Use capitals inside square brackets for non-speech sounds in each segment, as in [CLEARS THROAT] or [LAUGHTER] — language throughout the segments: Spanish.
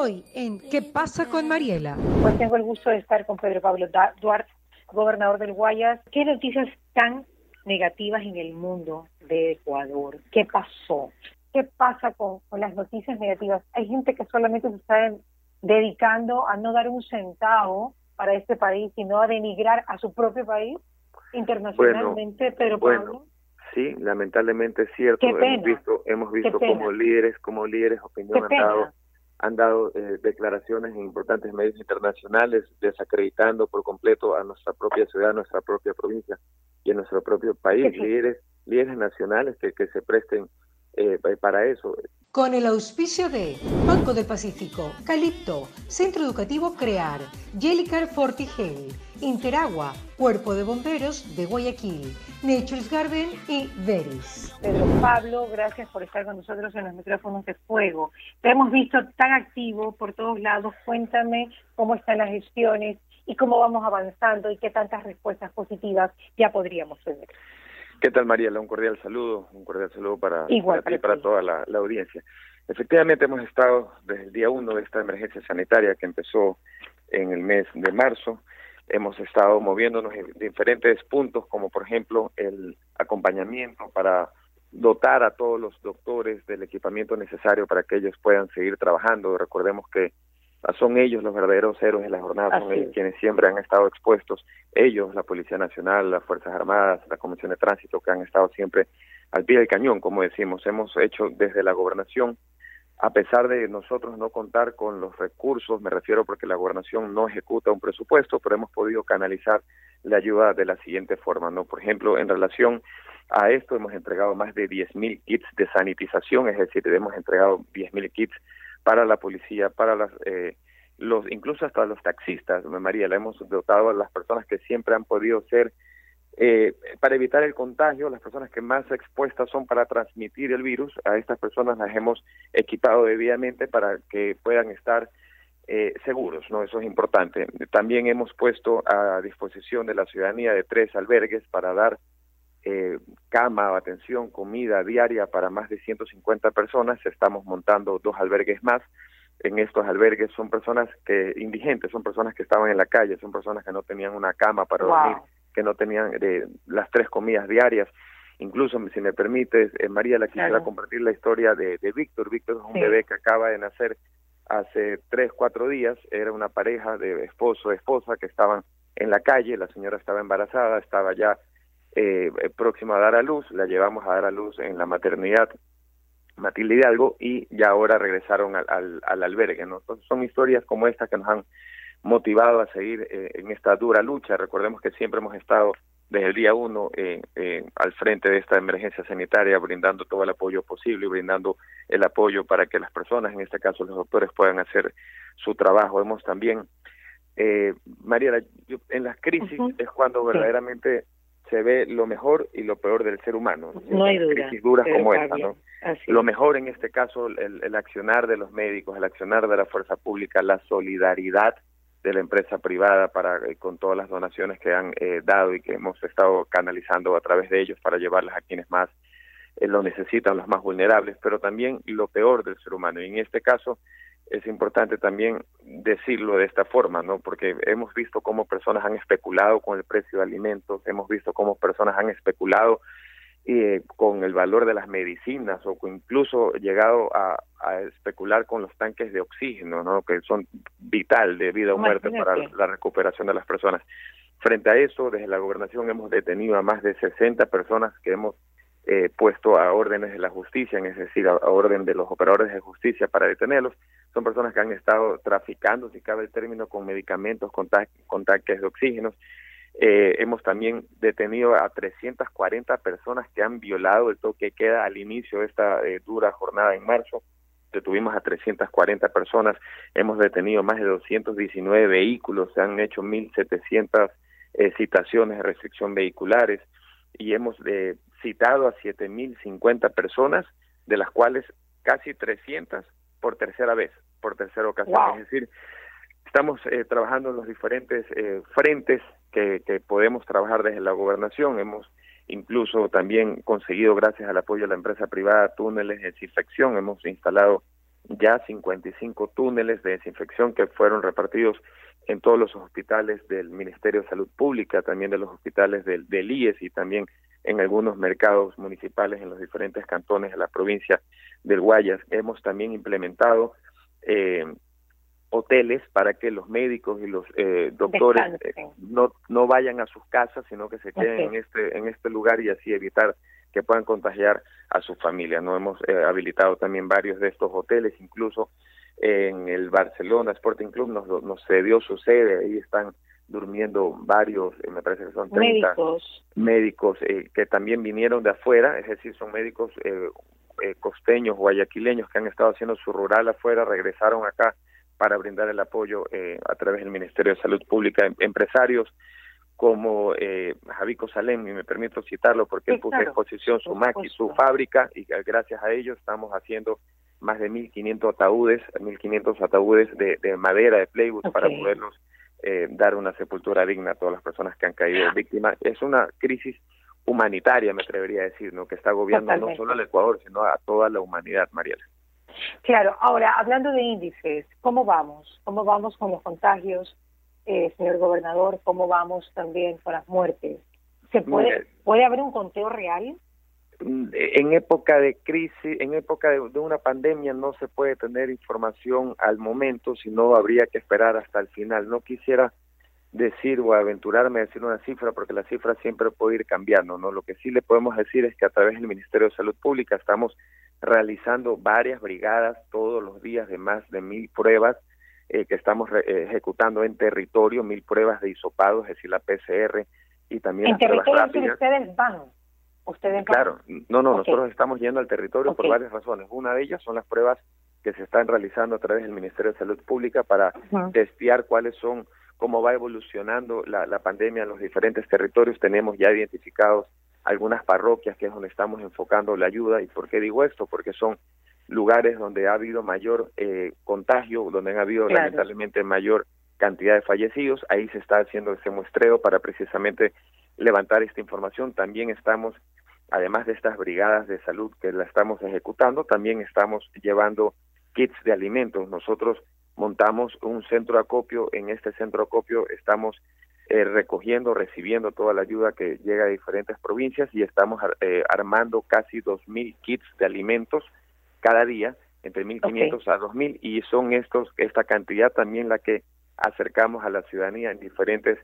Hoy en ¿Qué pasa con Mariela? Pues tengo el gusto de estar con Pedro Pablo Duarte, gobernador del Guayas. ¿Qué noticias tan negativas en el mundo de Ecuador? ¿Qué pasó? ¿Qué pasa con, las noticias negativas? Hay gente que solamente se está dedicando a no dar un centavo para este país, sino a denigrar a su propio país internacionalmente, Pedro Pablo. Sí, lamentablemente es cierto. Hemos visto, hemos visto como líderes, como líderes opinión han dado, eh, declaraciones en importantes medios internacionales desacreditando por completo a nuestra propia ciudad, a nuestra propia provincia y a nuestro propio país. Líderes, líderes nacionales que, que se presten eh, para eso. Con el auspicio de Banco del Pacífico, Calipto, Centro Educativo Crear, Jellicar Fortigel, Interagua, Cuerpo de Bomberos de Guayaquil, Nature's Garden y Veris. Pedro Pablo, gracias por estar con nosotros en los micrófonos de fuego. Te hemos visto tan activo por todos lados. Cuéntame cómo están las gestiones y cómo vamos avanzando y qué tantas respuestas positivas ya podríamos tener. ¿Qué tal, Mariela? Un cordial saludo, un cordial saludo para, Igual, para ti y para toda la, audiencia. Efectivamente, hemos estado desde el día uno de esta emergencia sanitaria que empezó en el mes de marzo. Hemos estado moviéndonos en diferentes puntos, como por ejemplo el acompañamiento para dotar a todos los doctores del equipamiento necesario para que ellos puedan seguir trabajando. Recordemos que son ellos los verdaderos héroes de la jornada, son ellos quienes siempre han estado expuestos, ellos, la Policía Nacional, las Fuerzas Armadas, la Comisión de Tránsito, que han estado siempre al pie del cañón, como decimos, hemos hecho desde la gobernación, a pesar de nosotros no contar con los recursos, me refiero porque la gobernación no ejecuta un presupuesto, pero hemos podido canalizar la ayuda de la siguiente forma, ¿no? Por ejemplo, en relación a esto hemos entregado más de 10.000 kits de sanitización, es decir, hemos entregado 10.000 kits para la policía, para las, eh, los, incluso hasta los taxistas, María, le hemos dotado a las personas que siempre han podido ser, eh, para evitar el contagio, las personas que más expuestas son para transmitir el virus, a estas personas las hemos equipado debidamente para que puedan estar eh, seguros, ¿no? Eso es importante. También hemos puesto a disposición de la ciudadanía de tres albergues para dar eh, cama, atención, comida diaria para más de 150 personas. Estamos montando dos albergues más. En estos albergues son personas que indigentes, son personas que estaban en la calle, son personas que no tenían una cama para dormir, que no tenían eh, las tres comidas diarias. Incluso, si me permites, eh, María, la quisiera compartir la historia de, de Víctor. Víctor es un bebé que acaba de nacer hace tres, cuatro días. Era una pareja de esposo, esposa que estaban en la calle. La señora estaba embarazada, estaba ya eh, próxima a dar a luz, la llevamos a dar a luz en la maternidad Matilde Hidalgo y ya ahora regresaron al, al, albergue. ¿no? son historias como esta que nos han motivado a seguir eh, en esta dura lucha. Recordemos que siempre hemos estado desde el día uno eh, al frente de esta emergencia sanitaria, brindando todo el apoyo posible y brindando el apoyo para que las personas, en este caso los doctores, puedan hacer su trabajo. Hemos también, eh, María, en las crisis es cuando verdaderamente se ve lo mejor y lo peor del ser humano. No hay duda. Crisis duras como esta, ¿no? Lo mejor en este caso, el, el, accionar de los médicos, el accionar de la fuerza pública, la solidaridad de la empresa privada para eh, con todas las donaciones que han eh, dado y que hemos estado canalizando a través de ellos para llevarlas a quienes más eh, lo necesitan, los más vulnerables, pero también lo peor del ser humano. Y en este caso, es importante también decirlo de esta forma, ¿no? Porque hemos visto cómo personas han especulado con el precio de alimentos, hemos visto cómo personas han especulado eh, con el valor de las medicinas o incluso llegado a, especular con los tanques de oxígeno, ¿no? Que son vital de vida o muerte para la recuperación de las personas. Frente a eso, desde la gobernación hemos detenido a más de 60 personas que hemos eh, puesto a órdenes de la justicia, es decir, a, orden de los operadores de justicia para detenerlos. Son personas que han estado traficando, si cabe el término, con medicamentos, con, tanques de oxígeno. Eh, hemos también detenido a 340 personas que han violado el toque que queda al inicio de esta eh, dura jornada en marzo. Detuvimos a 340 personas, hemos detenido más de 219 vehículos, se han hecho 1.700 eh, citaciones de restricción vehiculares y hemos eh, citado a 7.050 personas, de las cuales casi 300 por tercera vez, por tercera ocasión. Es decir, estamos eh, trabajando en los diferentes eh, frentes que, podemos trabajar desde la gobernación. Hemos incluso también conseguido, gracias al apoyo de la empresa privada, túneles de desinfección. Hemos instalado ya 55 túneles de desinfección que fueron repartidos en todos los hospitales del Ministerio de Salud Pública, también de los hospitales del, del IES y también en algunos mercados municipales en los diferentes cantones de la provincia del Guayas. Hemos también implementado eh, hoteles para que los médicos y los eh, doctores eh, no no vayan a sus casas sino que se queden en este en este lugar y así evitar que puedan contagiar a su familia no hemos eh, habilitado también varios de estos hoteles incluso en el Barcelona Sporting Club nos nos cedió su sede ahí están durmiendo varios me parece que son 30 médicos. médicos que también vinieron de afuera es decir son médicos costeños guayaquileños que han estado haciendo su rural afuera regresaron acá para brindar el apoyo eh, a través del Ministerio de Salud Pública. Em, empresarios como eh, Javico Salem, y me permito citarlo porque él puso en exposición su máquina, su fábrica, y gracias a ellos estamos haciendo más de 1.500 ataúdes, 1.500 ataúdes de, madera, de playwood, para podernos eh, dar una sepultura digna a todas las personas que han caído víctimas. Es una crisis humanitaria, me atrevería a decir, ¿no? que está agobiando no solo al Ecuador, sino a toda la humanidad, Mariela. Claro, ahora hablando de índices, ¿cómo vamos? ¿Cómo vamos con los contagios, eh, señor gobernador? ¿Cómo vamos también con las muertes? ¿Se puede, puede haber un conteo real? Mm, en época de crisis, en época de, una pandemia no se puede tener información al momento, sino habría que esperar hasta el final. No quisiera decir o aventurarme a decir una cifra porque la cifra siempre puede ir cambiando, ¿no? Lo que sí le podemos decir es que a través del Ministerio de Salud Pública estamos realizando varias brigadas todos los días de más de mil pruebas eh, que estamos ejecutando en territorio, mil pruebas de hisopado, es decir, la PCR y también en territorio ustedes van. Ustedes Claro, no, no, nosotros estamos yendo al territorio por varias razones. Una de ellas son las pruebas que se están realizando a través del Ministerio de Salud Pública para testear cuáles son, cómo va evolucionando la, la pandemia en los diferentes territorios. Tenemos ya identificados algunas parroquias que es donde estamos enfocando la ayuda. ¿Y por qué digo esto? Porque son lugares donde ha habido mayor eh, contagio, donde ha habido lamentablemente mayor cantidad de fallecidos. Ahí se está haciendo ese muestreo para precisamente levantar esta información. También estamos, además de estas brigadas de salud que la estamos ejecutando, también estamos llevando kits de alimentos. Nosotros montamos un centro acopio. En este centro acopio estamos eh, recogiendo, recibiendo toda la ayuda que llega de diferentes provincias y estamos eh, armando casi 2.000 kits de alimentos cada día, entre 1.500 a 2.000 y son estos esta cantidad también la que acercamos a la ciudadanía en diferentes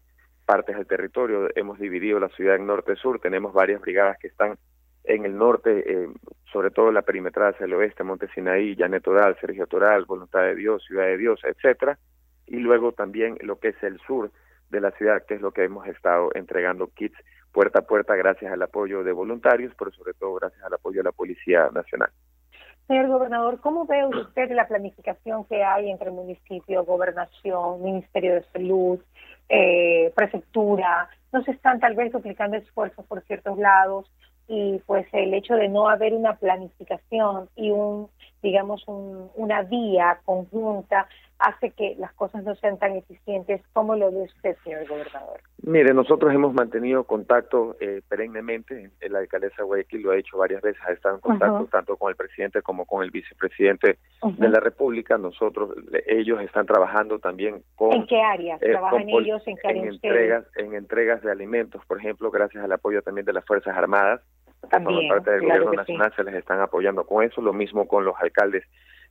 partes del territorio. Hemos dividido la ciudad en norte-sur, tenemos varias brigadas que están en el norte, eh, sobre todo la perimetral hacia el oeste, Monte Sinaí, Llanet Toral, Sergio Toral, Voluntad de Dios, Ciudad de Dios, etcétera, y luego también lo que es el sur, de la ciudad, que es lo que hemos estado entregando kits puerta a puerta gracias al apoyo de voluntarios, pero sobre todo gracias al apoyo de la Policía Nacional. Señor gobernador, ¿cómo ve usted la planificación que hay entre municipio, gobernación, Ministerio de Salud, eh, prefectura? ¿No se están tal vez duplicando esfuerzos por ciertos lados? Y pues el hecho de no haber una planificación y un, digamos, un, una vía conjunta hace que las cosas no sean tan eficientes. como lo ve usted, señor gobernador? Mire, nosotros hemos mantenido contacto eh, perennemente. La alcaldesa de Guayaquil lo ha hecho varias veces, ha estado en contacto tanto con el presidente como con el vicepresidente de la República. Nosotros, ellos están trabajando también con... ¿En qué áreas eh, trabajan ellos? ¿En qué áreas entregas, En entregas de alimentos, por ejemplo, gracias al apoyo también de las Fuerzas Armadas. También, por parte del gobierno nacional se les están apoyando con eso, lo mismo con los alcaldes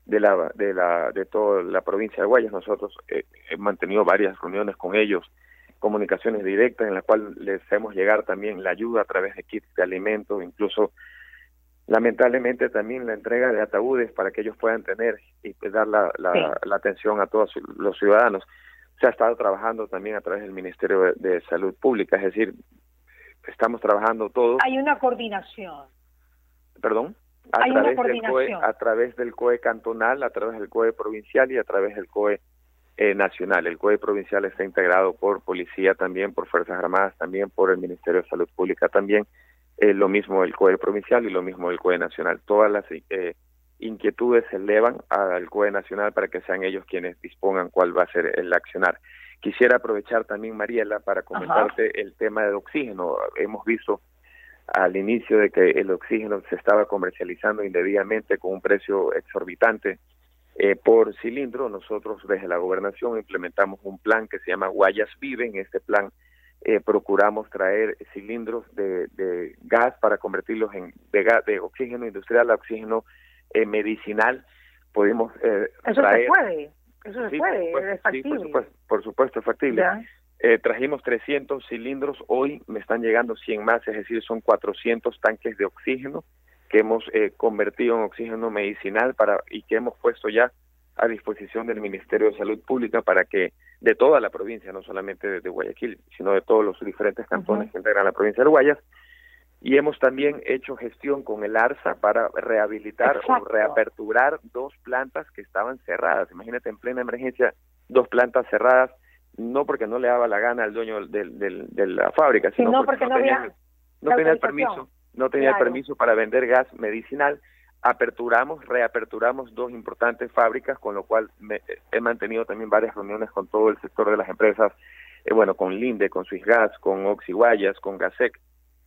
de la de la de toda la provincia de Guayas. Nosotros eh, hemos mantenido varias reuniones con ellos comunicaciones directas en las cuales les hacemos llegar también la ayuda a través de kits de alimentos incluso lamentablemente también la entrega de ataúdes para que ellos puedan tener y dar la, la, atención a todos los ciudadanos. Se ha estado trabajando también a través del Ministerio de Salud Pública es decir estamos trabajando todos hay una coordinación perdón a través del COE, a través del COE cantonal, a través del COE provincial y a través del COE eh, nacional. El COE provincial está integrado por policía también, por Fuerzas Armadas también, por el Ministerio de Salud Pública también, eh, lo mismo el COE provincial y lo mismo el COE nacional. Todas las eh, inquietudes se elevan al COE nacional para que sean ellos quienes dispongan cuál va a ser el accionar. Quisiera aprovechar también, Mariela, para comentarte el tema del oxígeno. Hemos visto al inicio de que el oxígeno se estaba comercializando indebidamente con un precio exorbitante eh, por cilindro. Nosotros desde la gobernación implementamos un plan que se llama Guayas Vive. En este plan eh, procuramos traer cilindros de, de, gas para convertirlos en de, gas, de oxígeno industrial a oxígeno eh, medicinal. Podemos eh, Eso se puede, eso se puede, es factible. por, supuesto, es factible. Eh, trajimos 300 cilindros, hoy me están llegando 100 más, es decir, son 400 tanques de oxígeno que hemos eh, convertido en oxígeno medicinal para y que hemos puesto ya a disposición del Ministerio de Salud Pública para que de toda la provincia, no solamente de, Guayaquil, sino de todos los diferentes cantones que integran la provincia de Guayas, y hemos también hecho gestión con el ARSA para rehabilitar o reaperturar dos plantas que estaban cerradas. Imagínate en plena emergencia, dos plantas cerradas, no porque no le daba la gana al dueño del, de la fábrica, sino porque, no, había no tenía el permiso no tenía permiso para vender gas medicinal. Aperturamos, reaperturamos dos importantes fábricas, con lo cual he mantenido también varias reuniones con todo el sector de las empresas, eh, bueno, con Linde, con Swissgas, con Oxiguayas, con Gasec,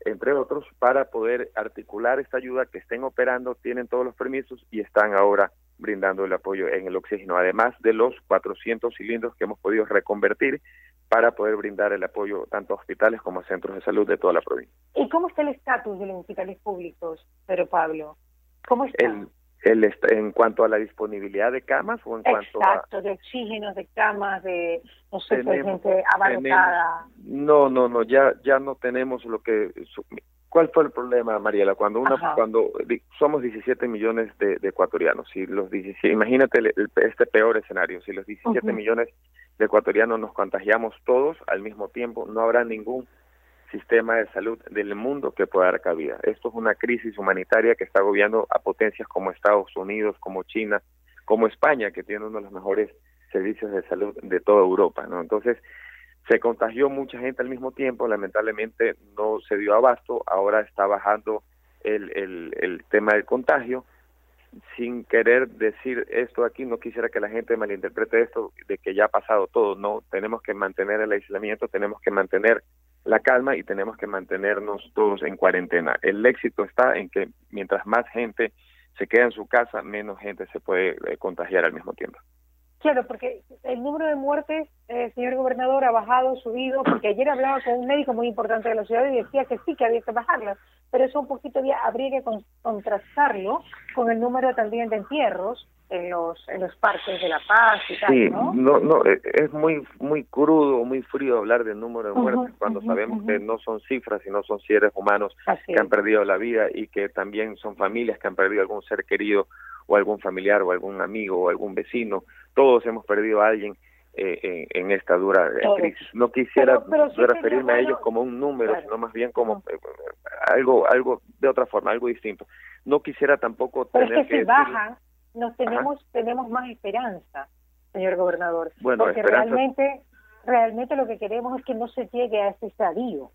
entre otros, para poder articular esta ayuda que estén operando, tienen todos los permisos y están ahora brindando el apoyo en el oxígeno, además de los 400 cilindros que hemos podido reconvertir para poder brindar el apoyo tanto a hospitales como a centros de salud de toda la provincia. ¿Y cómo está el estatus de los hospitales públicos, Pedro Pablo? ¿Cómo está? El, el, en cuanto a la disponibilidad de camas o en cuanto a... Exacto, de oxígenos, de camas, de, no sé, gente abarrotada. No, no, no, ya, ya no tenemos lo que... ¿Cuál fue el problema, Mariela? Cuando una, cuando somos 17 millones de, ecuatorianos, si los 17, imagínate este peor escenario, si los 17 millones de ecuatorianos nos contagiamos todos al mismo tiempo, no habrá ningún sistema de salud del mundo que pueda dar cabida. Esto es una crisis humanitaria que está agobiando a potencias como Estados Unidos, como China, como España, que tiene uno de los mejores servicios de salud de toda Europa, ¿no? Entonces, se contagió mucha gente al mismo tiempo, lamentablemente no se dio abasto, ahora está bajando el, el, el tema del contagio, sin querer decir esto aquí, no quisiera que la gente malinterprete esto de que ya ha pasado todo, no, tenemos que mantener el aislamiento, tenemos que mantener la calma y tenemos que mantenernos todos en cuarentena. El éxito está en que mientras más gente se queda en su casa, menos gente se puede eh, contagiar al mismo tiempo. Claro, porque el número de muertes, eh, señor gobernador, ha bajado, subido, porque ayer hablaba con un médico muy importante de la ciudad y decía que sí, que había que bajarlas, pero eso un poquito habría que contrastarlo con el número también de entierros en los en los parques de La Paz y tal, ¿no? no, no, eh, es muy muy crudo, muy frío hablar del número de muertes cuando sabemos que no son cifras, sino son seres humanos que han perdido la vida y que también son familias que han perdido algún ser querido o algún familiar o algún amigo o algún vecino. Todos hemos perdido a alguien eh, en, esta dura eh, crisis. No quisiera referirme a ellos como un número, sino más bien como eh, algo algo de otra forma, algo distinto. No quisiera tampoco pero tener es que, si bajan, nos tenemos tenemos más esperanza, señor gobernador, bueno, porque realmente realmente lo que queremos es que no se llegue a ese estadio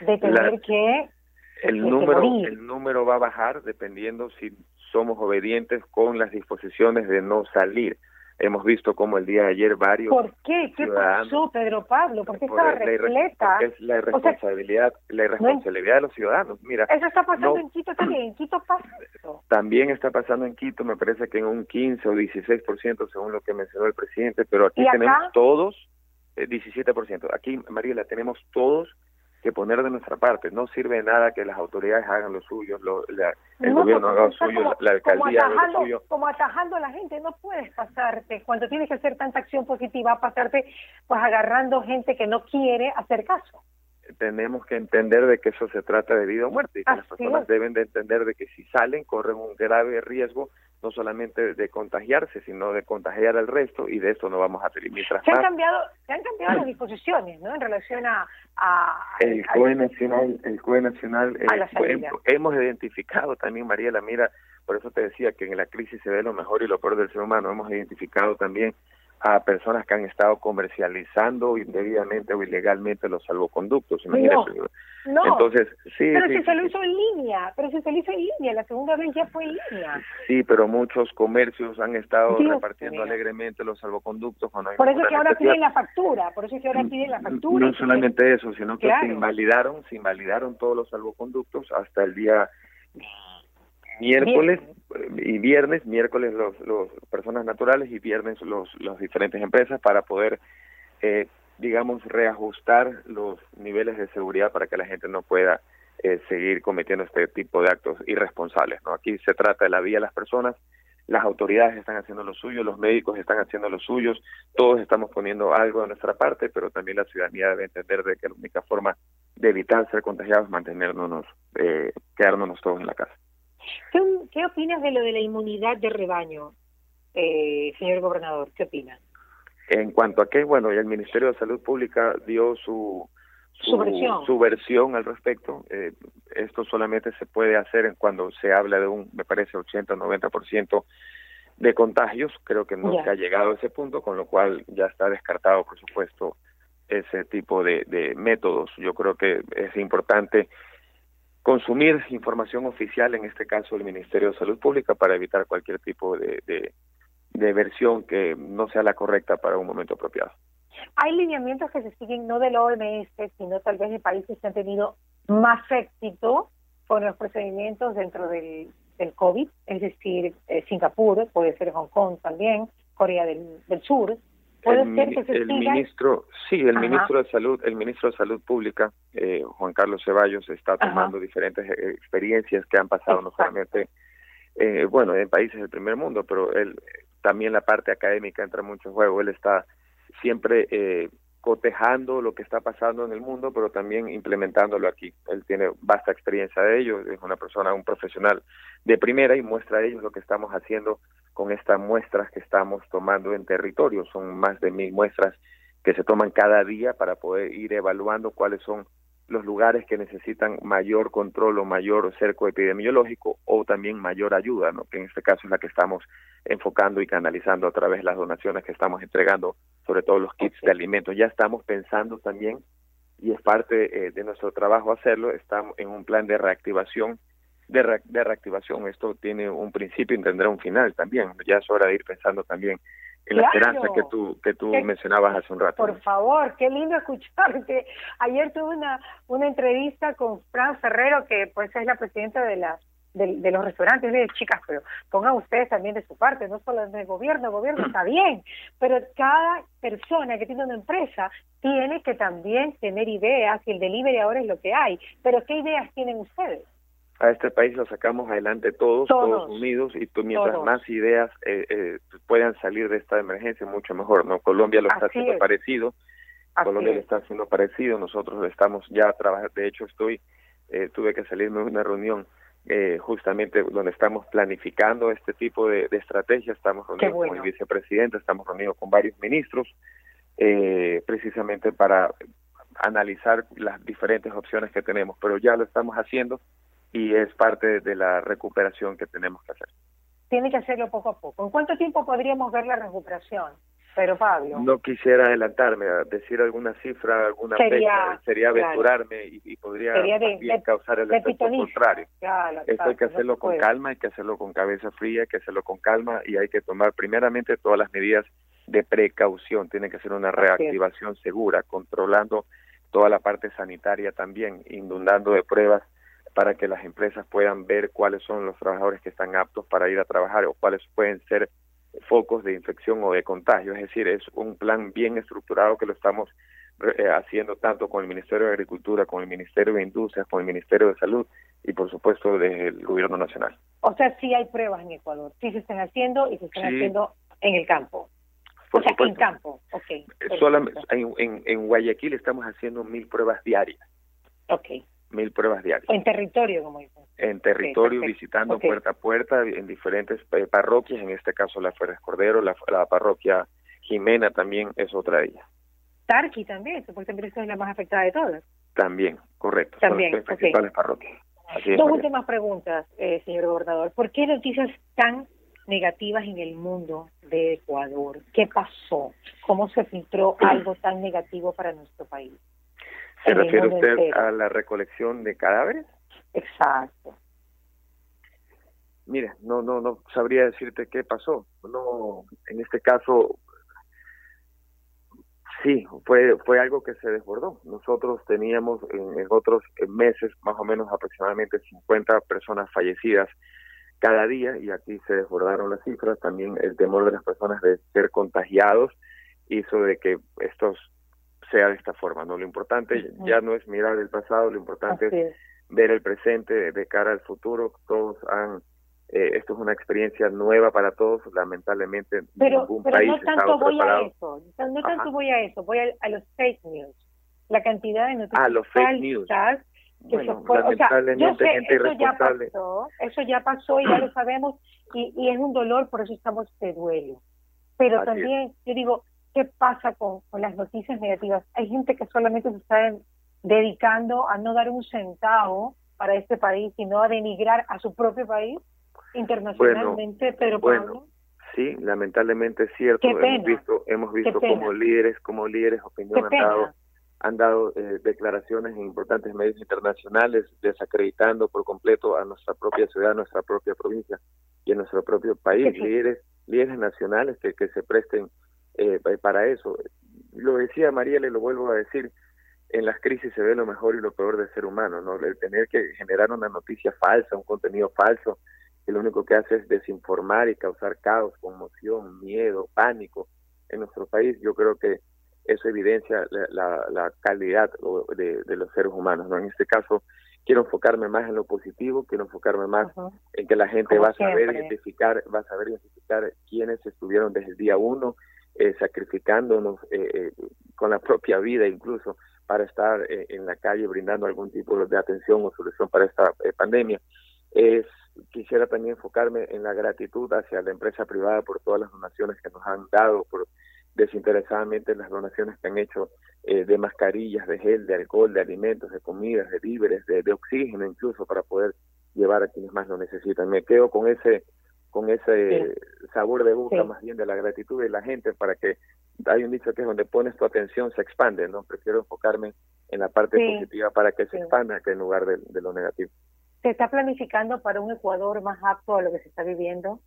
de tener que el número el número va a bajar dependiendo si somos obedientes con las disposiciones de no salir. Hemos visto como el día de ayer varios ¿Por qué? ¿Qué pasó, Pedro Pablo? ¿Por qué estaba repleta? es la irresponsabilidad, la irresponsabilidad de los ciudadanos. Mira, eso está pasando en Quito también. En Quito pasa [CLEARS THROAT] También está pasando en Quito, me parece que en un 15 o 16% según lo que mencionó el presidente, pero aquí tenemos todos, eh, 17%. Aquí, Mariela, tenemos todos que poner de nuestra parte. No sirve nada que las autoridades hagan lo suyo, lo, el gobierno haga lo suyo, la alcaldía haga lo suyo. Como atajando a la gente, no puedes pasarte, cuando tienes que hacer tanta acción positiva, pasarte pues agarrando gente que no quiere hacer caso. Tenemos que entender de que eso se trata de vida o muerte y que las personas deben de entender de que si salen corren un grave riesgo no solamente de contagiarse, sino de contagiar al resto y de eso no vamos a tener. Mientras se han cambiado, se han cambiado las disposiciones, ¿no? En relación a, el COE nacional, el COE nacional eh, hemos identificado también Mariela, mira, por eso te decía que en la crisis se ve lo mejor y lo peor del ser humano. Hemos identificado también a personas que han estado comercializando indebidamente o ilegalmente los salvoconductos. Imagínate. No, Entonces, sí. Pero si se lo hizo en línea, pero si se lo hizo en línea, la segunda vez ya fue en línea. Sí, pero muchos comercios han estado repartiendo alegremente los salvoconductos cuando Por eso es que ahora piden la factura, por eso es que ahora piden la factura. No solamente eso, sino que se invalidaron, se invalidaron todos los salvoconductos hasta el día miércoles y viernes, miércoles los, los personas naturales y viernes los las diferentes empresas para poder eh, digamos reajustar los niveles de seguridad para que la gente no pueda eh, seguir cometiendo este tipo de actos irresponsables. ¿no? Aquí se trata de la vida de las personas, las autoridades están haciendo lo suyo, los médicos están haciendo lo suyos, todos estamos poniendo algo de nuestra parte, pero también la ciudadanía debe entender de que la única forma de evitar ser contagiados es mantenernos, eh, quedándonos todos en la casa. ¿Qué, ¿Qué, opinas de lo de la inmunidad de rebaño, eh, señor gobernador? ¿Qué opinas? En cuanto a que, bueno, el Ministerio de Salud Pública dio su su, versión. al respecto. Eh, esto solamente se puede hacer cuando se habla de un, me parece, 80 o 90% de contagios. Creo que no se ha llegado a ese punto, con lo cual ya está descartado, por supuesto, ese tipo de, de métodos. Yo creo que es importante consumir información oficial, en este caso el Ministerio de Salud Pública, para evitar cualquier tipo de, de versión que no sea la correcta para un momento apropiado. Hay lineamientos que se siguen no del OMS, sino tal vez de países que han tenido más éxito con los procedimientos dentro del, del COVID, es decir, eh, Singapur, puede ser Hong Kong también, Corea del, Sur. Puede el, ser que se el ministro, sí, el ministro de salud, el ministro de salud pública, eh, Juan Carlos Ceballos, está tomando diferentes eh, experiencias que han pasado no solamente, eh, bueno, en países del primer mundo, pero él también la parte académica entra mucho en juego. Él está siempre eh, cotejando lo que está pasando en el mundo, pero también implementándolo aquí. Él tiene vasta experiencia de ello, es una persona, un profesional de primera y muestra a ellos lo que estamos haciendo con estas muestras que estamos tomando en territorio. Son más de mil muestras que se toman cada día para poder ir evaluando cuáles son los lugares que necesitan mayor control o mayor cerco epidemiológico o también mayor ayuda, ¿no? que en este caso es la que estamos enfocando y canalizando a través de las donaciones que estamos entregando, sobre todo los kits de alimentos. Ya estamos pensando también, y es parte eh, de nuestro trabajo hacerlo, estamos en un plan de reactivación, de, de reactivación. Esto tiene un principio y tendrá un final también. Ya es hora de ir pensando también en la esperanza que tú que tú mencionabas hace un rato. Por favor, qué lindo [LAUGHS] escucharte. Ayer tuve una una entrevista con Fran Ferrero, que pues es la presidenta de la de, los restaurantes, de chicas, pero pongan ustedes también de su parte, no solo del gobierno, el gobierno está bien, pero cada persona que tiene una empresa tiene que también tener ideas y el delivery ahora es lo que hay, pero ¿qué ideas tienen ustedes? a este país lo sacamos adelante todos, todos, unidos, y tú, mientras más ideas eh, eh, puedan salir de esta emergencia, mucho mejor. no Colombia lo está haciendo parecido, Colombia lo está haciendo parecido, nosotros estamos ya trabajando, de hecho estoy, eh, tuve que salirme de una reunión eh, justamente donde estamos planificando este tipo de, de estrategia, estamos reunidos con el vicepresidente, estamos reunidos con varios ministros, eh, precisamente para analizar las diferentes opciones que tenemos, pero ya lo estamos haciendo y es parte de la recuperación que tenemos que hacer. Tiene que hacerlo poco a poco. ¿En cuánto tiempo podríamos ver la recuperación? Pero. No quisiera adelantarme a decir alguna cifra, alguna sería, sería aventurarme y, podría causar el efecto contrario. Esto hay que hacerlo con calma, hay que hacerlo con cabeza fría, hay que hacerlo con calma y hay que tomar primeramente todas las medidas de precaución. Tiene que ser una reactivación segura, controlando toda la parte sanitaria también, inundando de pruebas para que las empresas puedan ver cuáles son los trabajadores que están aptos para ir a trabajar o cuáles pueden ser focos de infección o de contagio. Es decir, es un plan bien estructurado que lo estamos eh, haciendo tanto con el Ministerio de Agricultura, con el Ministerio de Industria, con el Ministerio de Salud y por supuesto desde el Gobierno Nacional. O sea, sí hay pruebas en Ecuador, sí se están haciendo y se están haciendo en el campo. Por o sea, en campo, ok. Eh, solamente, en, en, en Guayaquil estamos haciendo mil pruebas diarias. Ok mil pruebas diarias. En territorio, como dicen. En territorio, visitando puerta a puerta en diferentes eh, parroquias, en este caso la Férez Cordero, la, parroquia Jimena también es otra de ellas. Tarqui también, también es la más afectada de todas. También, correcto. También, son las principales parroquias. Dos últimas preguntas, eh, señor gobernador. ¿Por qué noticias tan negativas en el mundo de Ecuador? ¿Qué pasó? ¿Cómo se filtró [CLEARS THROAT] algo tan negativo para nuestro país? ¿Se refiere usted a la recolección de cadáveres? Exacto. Mire, no, no, no sabría decirte qué pasó. No, en este caso, sí, fue, fue algo que se desbordó. Nosotros teníamos en, otros meses más o menos aproximadamente 50 personas fallecidas cada día, y aquí se desbordaron las cifras, también el temor de las personas de ser contagiados hizo de que esto sea de esta forma. no Lo importante ya no es mirar el pasado, lo importante es, ver el presente de cara al futuro. Todos han eh, esto es una experiencia nueva para todos, lamentablemente pero, ningún pero no tanto voy a eso, no tanto voy a eso, voy a, los fake news, la cantidad de noticias ah, los fake news. que bueno, o sea, yo sé, eso ya pasó, eso ya pasó y ya lo sabemos y, y es un dolor, por eso estamos de duelo. Pero también, yo digo, ¿qué pasa con, con las noticias negativas? Hay gente que solamente se está dedicando a no dar un centavo para este país, sino a denigrar a su propio país internacionalmente, pero bueno, sí, lamentablemente es cierto. Hemos visto, hemos visto como líderes, como líderes opinión han dado, han dado eh, declaraciones en importantes medios internacionales desacreditando por completo a nuestra propia ciudad, a nuestra propia provincia y a nuestro propio país. líderes, líderes nacionales que, que se presten eh, para eso. Lo decía María, le lo vuelvo a decir, en las crisis se ve lo mejor y lo peor del ser humano, ¿no? El tener que generar una noticia falsa, un contenido falso, que lo único que hace es desinformar y causar caos, conmoción, miedo, pánico en nuestro país, yo creo que eso evidencia la, la, calidad de, de, los seres humanos. ¿no? En este caso, quiero enfocarme más en lo positivo, quiero enfocarme más en que la gente va a saber identificar, va a saber identificar quiénes estuvieron desde el día uno, eh, sacrificándonos eh, eh, con la propia vida incluso para estar eh, en la calle brindando algún tipo de atención o solución para esta pandemia. Es quisiera también enfocarme en la gratitud hacia la empresa privada por todas las donaciones que nos han dado, por desinteresadamente las donaciones que han hecho eh, de mascarillas, de gel, de alcohol, de alimentos, de comidas, de víveres, de, oxígeno incluso para poder llevar a quienes más lo necesitan. Me quedo con ese con ese sabor de boca más bien de la gratitud de la gente para que hay un dicho que es donde pones tu atención se expande, ¿no? Prefiero enfocarme en la parte positiva para que se expanda que en lugar de lo negativo. ¿Se está planificando para un Ecuador más apto a lo que se está viviendo?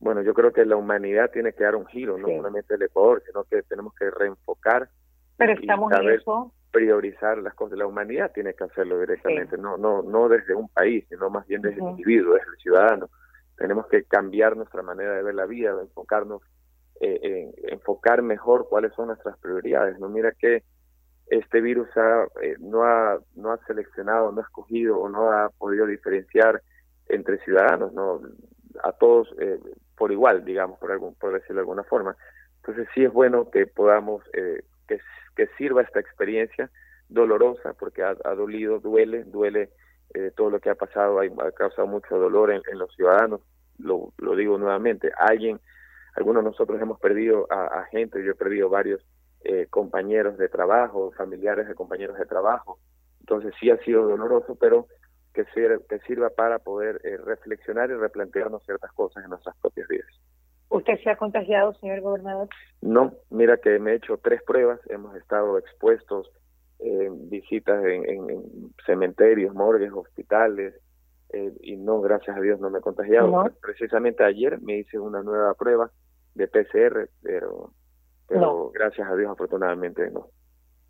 Bueno, yo creo que la humanidad tiene que dar un giro, no solamente el Ecuador, sino que tenemos que reenfocar. Pero estamos en eso. Priorizar las cosas. La humanidad tiene que hacerlo directamente, no, no, no desde un país, sino más bien desde el individuo, desde el ciudadano. Tenemos que cambiar nuestra manera de ver la vida, de enfocarnos, eh, en enfocar mejor cuáles son nuestras prioridades. No mira que este virus ha, eh, no, ha, no ha seleccionado, no ha escogido o no ha podido diferenciar entre ciudadanos, no a todos eh, por igual, digamos, por, algún, por decirlo de alguna forma. Entonces sí es bueno que podamos, eh, que, que sirva esta experiencia dolorosa, porque ha, dolido, duele, duele todo lo que ha pasado, ha, causado mucho dolor en, los ciudadanos, lo, lo digo nuevamente, alguien, algunos de nosotros hemos perdido a, a gente, yo he perdido varios eh, compañeros de trabajo, familiares de compañeros de trabajo. Entonces sí ha sido doloroso, pero que, sirva, que sirva para poder eh, reflexionar y replantearnos ciertas cosas en nuestras propias vidas. ¿Usted se ha contagiado, señor gobernador? No, mira que me he hecho tres pruebas, hemos estado expuestos en visitas en, cementerios, morgues, hospitales, eh, y no, gracias a Dios, no me he contagiado. Precisamente ayer me hice una nueva prueba de PCR, pero pero gracias a Dios afortunadamente no.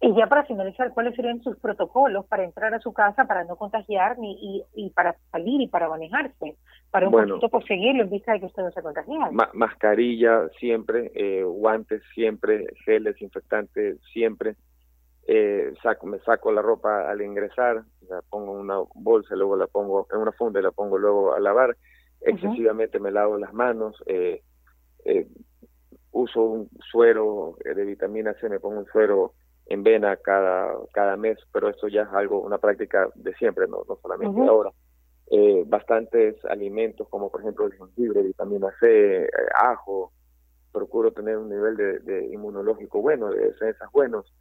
Y ya para finalizar, ¿cuáles serían sus protocolos para entrar a su casa para no contagiar ni y, y para salir y para manejarse? Para un poquito por seguirlo en vista de que usted no se contagia. mascarilla siempre, eh, guantes siempre, gel desinfectante siempre. Eh, saco, me saco la ropa al ingresar, la pongo en una bolsa, luego la pongo en una funda y la pongo luego a lavar. Excesivamente me lavo las manos. Eh, eh, uso un suero de vitamina C, me pongo un suero en vena cada, cada mes, pero eso ya es algo, una práctica de siempre, no, no solamente ahora. Eh, bastantes alimentos como por ejemplo el jengibre, vitamina C, eh, ajo, procuro tener un nivel de, inmunológico bueno, de defensas buenos.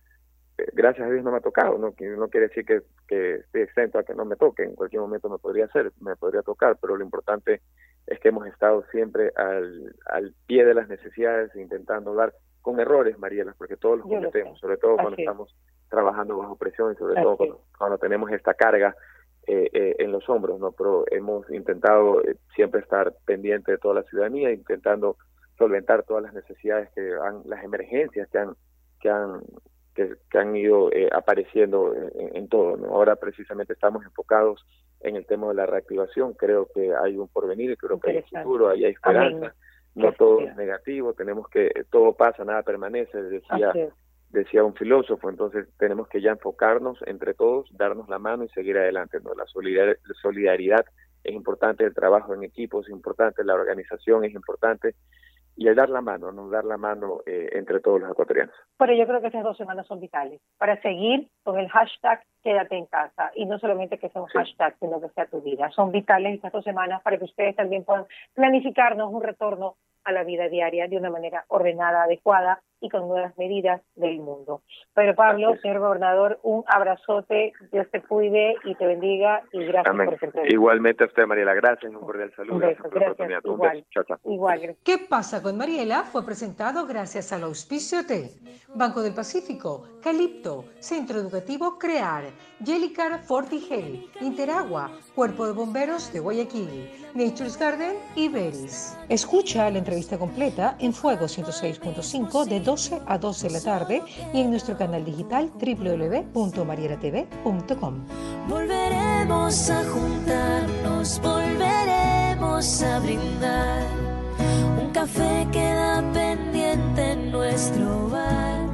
Eh, gracias a Dios no me ha tocado, no, no quiere decir que, que esté exento a que no me toque, en cualquier momento me podría hacer, me podría tocar, pero lo importante es que hemos estado siempre al, al pie de las necesidades, intentando dar con errores, Mariela, porque todos los cometemos, sobre todo cuando estamos trabajando bajo presión y sobre todo cuando, tenemos esta carga eh, eh, en los hombros, ¿no? Pero hemos intentado eh, siempre estar pendiente de toda la ciudadanía, intentando solventar todas las necesidades que han, las emergencias que han, que han, que, han ido apareciendo en, todo, ¿no? Ahora precisamente estamos enfocados en el tema de la reactivación. Creo que hay un porvenir, creo que hay un futuro, hay esperanza. No todo es negativo, tenemos que, todo pasa, nada permanece, decía, decía un filósofo, entonces tenemos que ya enfocarnos entre todos, darnos la mano y seguir adelante. ¿no? La solidaridad es importante, el trabajo en equipo es importante, la organización es importante y el dar la mano, no dar la mano eh, entre todos los ecuatorianos. Pero yo creo que esas dos semanas son vitales para seguir con el hashtag quédate en casa y no solamente que sea un hashtag, sino que sea tu vida. Son vitales estas dos semanas para que ustedes también puedan planificarnos un retorno a la vida diaria de una manera ordenada, adecuada y con nuevas medidas del mundo. Pero Pablo, señor gobernador, un abrazote, Dios te cuide y te bendiga y gracias por este Igualmente a usted, Mariela, gracias, un cordial saludo. gracias, igual, igual, ¿Qué pasa con Mariela? Fue presentado gracias al auspicio de Banco del Pacífico, Calipto, Centro Educativo Crear, Jellicar Fortigel, Interagua, Cuerpo de Bomberos de Guayaquil, Nature's Garden y Beris. Escucha la entrevista entrevista completa en Fuego 106.5 de 12 a 12 de la tarde y en nuestro canal digital www.marieratv.com. Volveremos a juntarnos, volveremos a brindar. Un café queda pendiente en nuestro bar.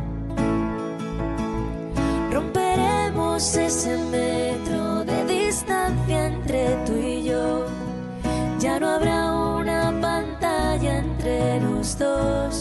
Romperemos ese metro de distancia entre tú y yo. Ya no habrá dos.